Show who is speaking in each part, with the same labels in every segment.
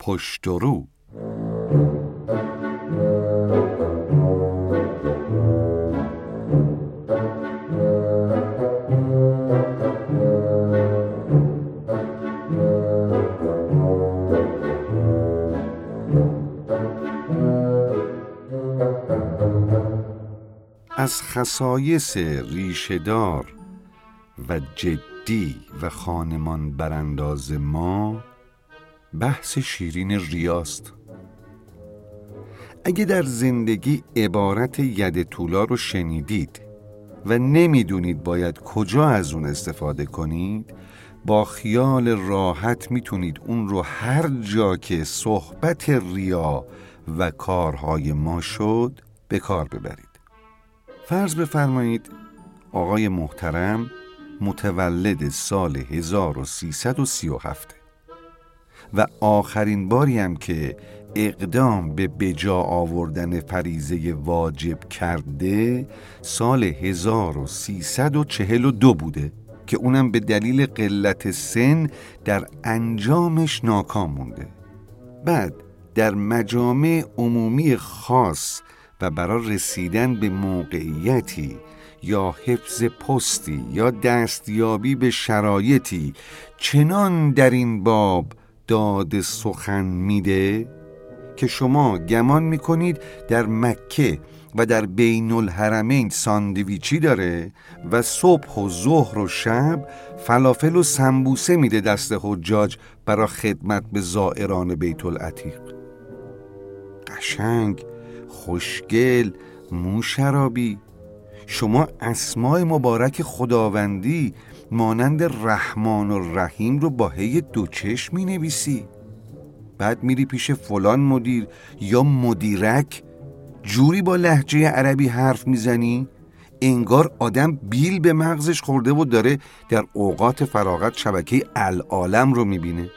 Speaker 1: پشت و رو. از خصایص ریشهدار و جدی و خانمان برانداز ما بحث شیرین ریاست. اگه در زندگی عبارت ید طولا رو شنیدید و نمی‌دونید باید کجا از اون استفاده کنید با خیال راحت می‌تونید اون رو هر جا که صحبت ریا و کارهای ما شد به کار ببرید. فرض بفرمایید آقای محترم متولد سال 1337 و آخرین باری هم که اقدام به بجا آوردن فریزه واجب کرده سال 1342 بوده که اونم به دلیل قلت سن در انجامش ناکام مونده. بعد در مجامع عمومی خاص و برای رسیدن به موقعیتی یا حفظ پستی یا دستیابی به شرایطی چنان در این باب داد سخن میده که شما گمان می‌کنید در مکه و در بین الحرمین ساندویچی داره و صبح و ظهر و شب فلافل و سمبوسه میده دست حجاج برای خدمت به زائران بیت العتیق. قشنگ خوشگل موشرابی. شما اسمای مبارک خداوندی مانند رحمان و رحیم رو با هی دو چشم می نویسی بعد میری پیش فلان مدیر یا مدیرک جوری با لحجه عربی حرف می‌زنی انگار آدم بیل به مغزش خورده و داره در اوقات فراغت شبکه العالم رو می‌بینه.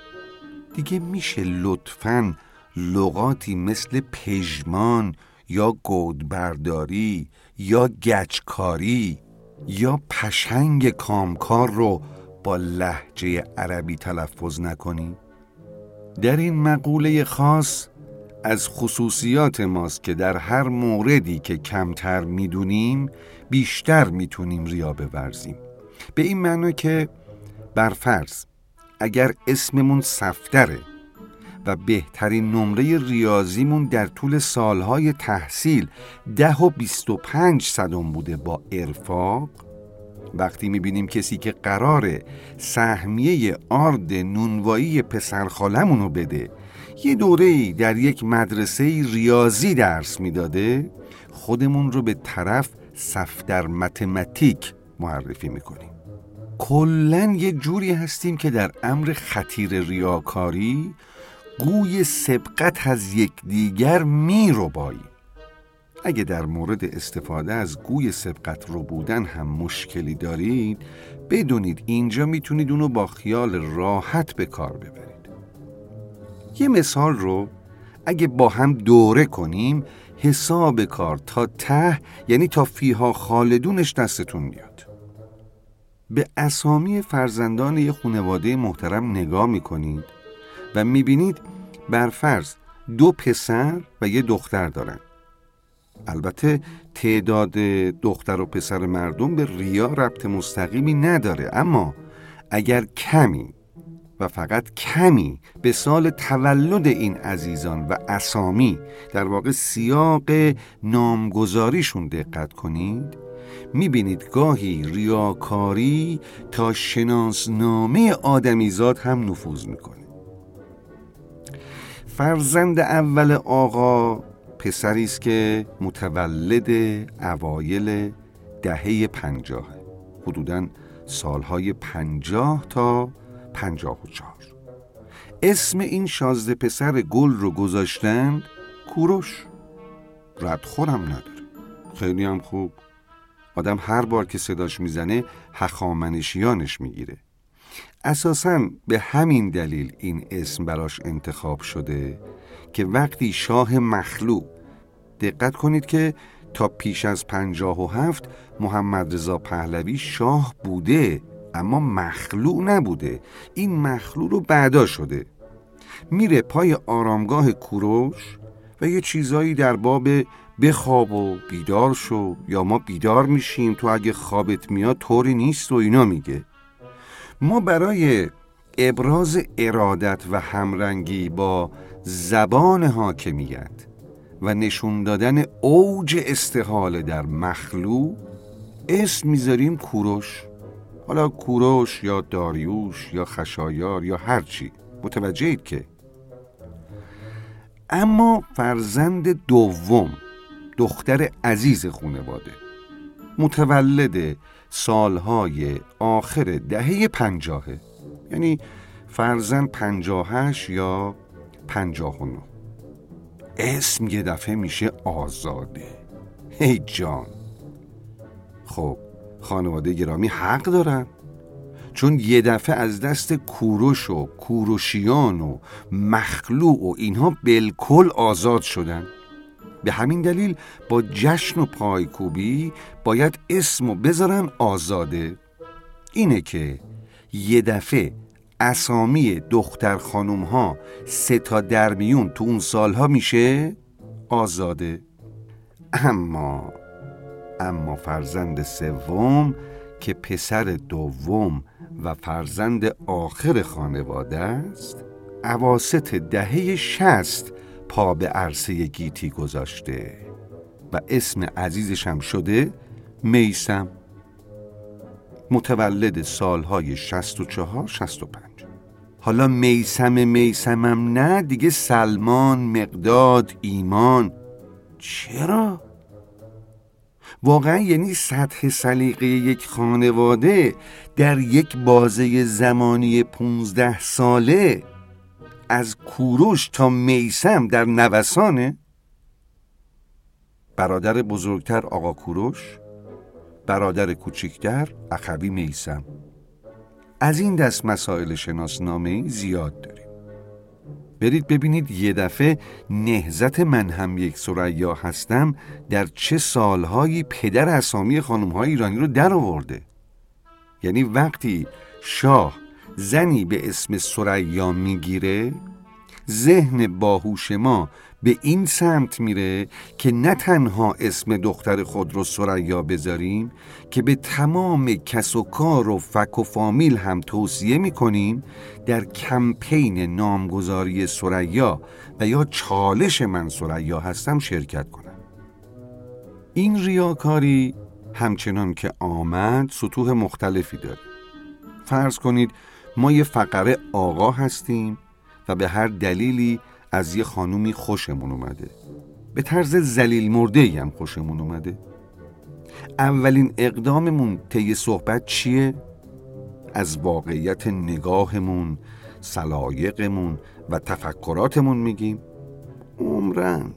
Speaker 1: دیگه میشه لطفاً لغاتی مثل پژمان یا گودبرداری یا گچکاری یا پشنگ کامکار رو با لحجه عربی تلفظ نکنی؟ در این مقوله خاص از خصوصیات ماست که در هر موردی که کمتر می‌دونیم بیشتر می‌تونیم ریا بورزیم. به این معنی که برفرض اگر اسممون سفتره و بهترین نمره ریاضیمون در طول سالهای تحصیل ده و بیست و پنج صدم بوده با ارفاق. وقتی می‌بینیم کسی که قراره سهمیه آرد نونوایی پسرخالمون رو بده یه دوره در یک مدرسه ریاضی درس می‌داده خودمون رو به طرف صفدر متمتیک معرفی می‌کنیم. کلا یه جوری هستیم که در امر خطیر ریاکاری گوی سبقت از یکدیگر می رو بایی. اگه در مورد استفاده از گوی سبقت رو بودن هم مشکلی دارید بدونید اینجا می‌تونید اونو با خیال راحت به کار ببرید. یه مثال رو اگه با هم دوره کنیم حساب کار تا ته یعنی تا فیها خالدونش دستتون میاد به اسامی فرزندان یه خانواده محترم نگاه می‌کنید. و می‌بینید برفرض دو پسر و یه دختر دارن. البته تعداد دختر و پسر مردم به ریا ربط مستقیمی نداره اما اگر کمی و فقط کمی به سال تولد این عزیزان و اسامی در واقع سیاق نامگذاریشون دقت کنید می‌بینید گاهی ریاکاری تا شناسنامه آدمیزاد هم نفوذ می‌کنه. فرزند اول آقا پسری است که متولد اوایل دهه پنجاه حدودا سالهای پنجاه تا پنجاه و چهار. اسم این شازده پسر گل رو گذاشتند کوروش. ردخورم نداره. خیلی هم خوب. آدم هر بار که صداش می‌زنه هخامنشیانش می‌گیره. اساسا به همین دلیل این اسم براش انتخاب شده که وقتی شاه مخلوع دقت کنید که تا پیش از پنجاه و هفت محمد رضا پهلوی شاه بوده اما مخلوع نبوده. این مخلوع رو بعدا شده. میره پای آرامگاه کوروش و یه چیزایی در باب بخواب و بیدار شو. یا ما بیدار میشیم تو اگه خوابت میاد طوری نیست و اینا میگه. ما برای ابراز ارادت و همرنگی با زبان حاکمیت و نشون دادن اوج استحاله در مخلوق اسم می‌ذاریم کوروش. حالا کوروش یا داریوش یا خشایار یا هرچی متوجهید که. اما فرزند دوم دختر عزیز خونواده متولد سالهای آخر دهه پنجاهه. یعنی فرزند پنجاهش یا پنجاه و اسم یه دفعه میشه آزاده. هی جان. خب خانواده گرامی حق دارن. چون یه دفعه از دست کوروش و کوروشیان و مخلوع و اینها بالکل آزاد شدن. به همین دلیل با جشن و پایکوبی باید اسمو بذارن آزاده. اینه که یه دفعه اسامی دختر خانوم ها سه تا در میون تو اون سالها میشه آزاده. اما اما فرزند سوم که پسر دوم و فرزند آخر خانواده است عواست دهه شست پا به عرصه گیتی گذاشته و اسم عزیزشم شده میسم متولد سالهای 64 65 حالا میسم میسمم نه دیگه سلمان مقداد ایمان. چرا؟ واقعا یعنی سطح سلیقه یک خانواده در یک بازه زمانی پونزده ساله. از کوروش تا میسم در نوسانه؟ برادر بزرگتر آقا کوروش برادر کوچکتر اخوی میسم. از این دست مسائل شناسنامه زیاد داریم. برید ببینید یه دفعه نهزت من هم یک سریا هستم در چه سالهایی پدر اسامی خانمهای ایرانی رو در آورده. یعنی وقتی شاه زنی به اسم سریا می‌گیره؟ ذهن باهوش ما به این سمت میره که نه تنها اسم دختر خود رو سریا بذاریم که به تمام کس و کار و فک و فامیل هم توصیه می‌کنیم در کمپین نامگذاری سریا و یا چالش من سریا هستم شرکت کنم. این ریاکاری همچنان که آمد سطوح مختلفی داره. فرض کنید ما یه فقره آقا هستیم و به هر دلیلی از یه خانومی خوشمون اومده. به طرز زلیل مرده هم خوشمون اومده. اولین اقداممون طی صحبت چیه؟ از واقعیت نگاهمون سلایقمون و تفکراتمون میگیم. عمرن.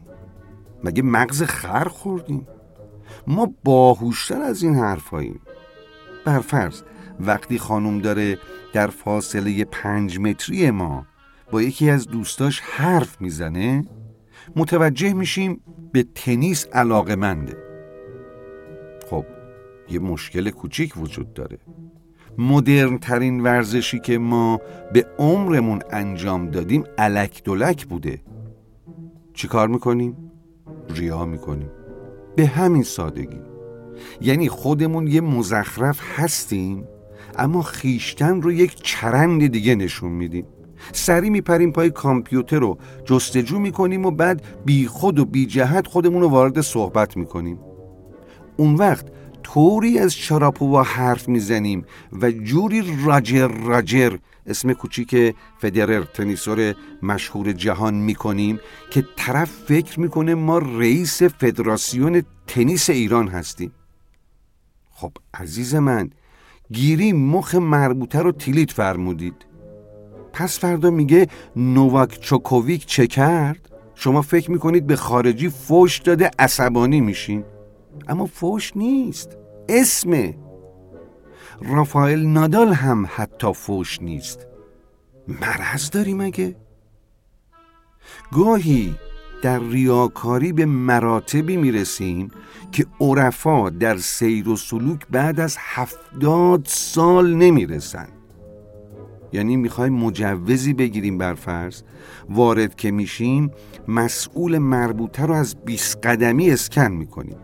Speaker 1: مگه مغز خر خوردیم؟ ما باهوشتر از این حرفاییم. برفرض وقتی خانم داره در فاصله پنج متری ما با یکی از دوستاش حرف می‌زنه متوجه میشیم به تنیس علاقه منده. خب یه مشکل کوچیک وجود داره. مدرن ترین ورزشی که ما به عمرمون انجام دادیم علک دلک بوده. چی کار می‌کنیم؟ ریا می‌کنیم. به همین سادگی. یعنی خودمون یه مزخرف هستیم اما خیشتن رو یک چرند دیگه نشون میدیم. سری میپریم پای کامپیوتر رو جستجو می‌کنیم و بعد بی خود و بی جهت خودمون رو وارد صحبت می‌کنیم. اون وقت طوری از شراپووا حرف می‌زنیم و جوری راجر راجر اسم کوچیک فدرر تنیسور مشهور جهان می‌کنیم که طرف فکر می‌کنه ما رئیس فدراسیون تنیس ایران هستیم. خب عزیز من گیری مخ مربوطه رو تیلیت فرمودید پس فردا میگه نوواک چوکوویک چه کرد؟ شما فکر می‌کنید به خارجی فوش داده عصبانی میشین اما فوش نیست اسمه رافائل نادال هم حتی فوش نیست مرض داری مگه؟ گاهی در ریاکاری به مراتبی می‌رسیم که عرفا در سیر و سلوک بعد از هفتاد سال نمی‌رسن یعنی می‌خوایم مجوزی بگیریم بر فرض. وارد که میشیم مسئول مربوطه رو از 20 قدمی اسکن می‌کنیم.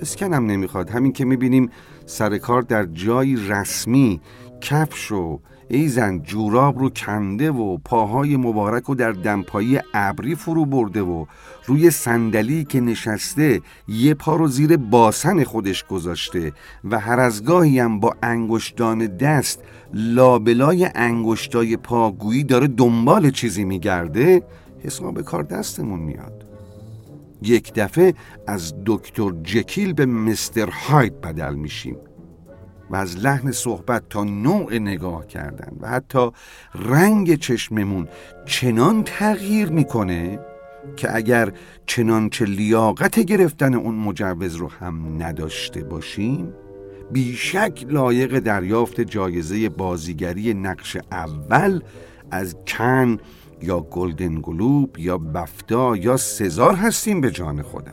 Speaker 1: اسکن هم نمی‌خواد. همین که می‌بینیم سر کار در جایی رسمی کفش و ایزن جوراب رو کنده و پاهای مبارک و در دمپایی ابری فرو برده و روی صندلی که نشسته یه پا رو زیر باسن خودش گذاشته و هر از گاهی هم با انگشتان دست لابلای انگشتای پاگویی داره دنبال چیزی میگرده حساب کار دستمون میاد. یک دفعه از دکتر جکیل به مستر هاید بدل میشیم. و از لحن صحبت تا نوع نگاه کردن و حتی رنگ چشممون چنان تغییر می‌کنه که اگر چنانچه لیاقت گرفتن اون مجوز رو هم نداشته باشیم بیشک لایق دریافت جایزه بازیگری نقش اول از کن یا گلدن گلوب یا بفتا یا سزار هستیم به جان خودم.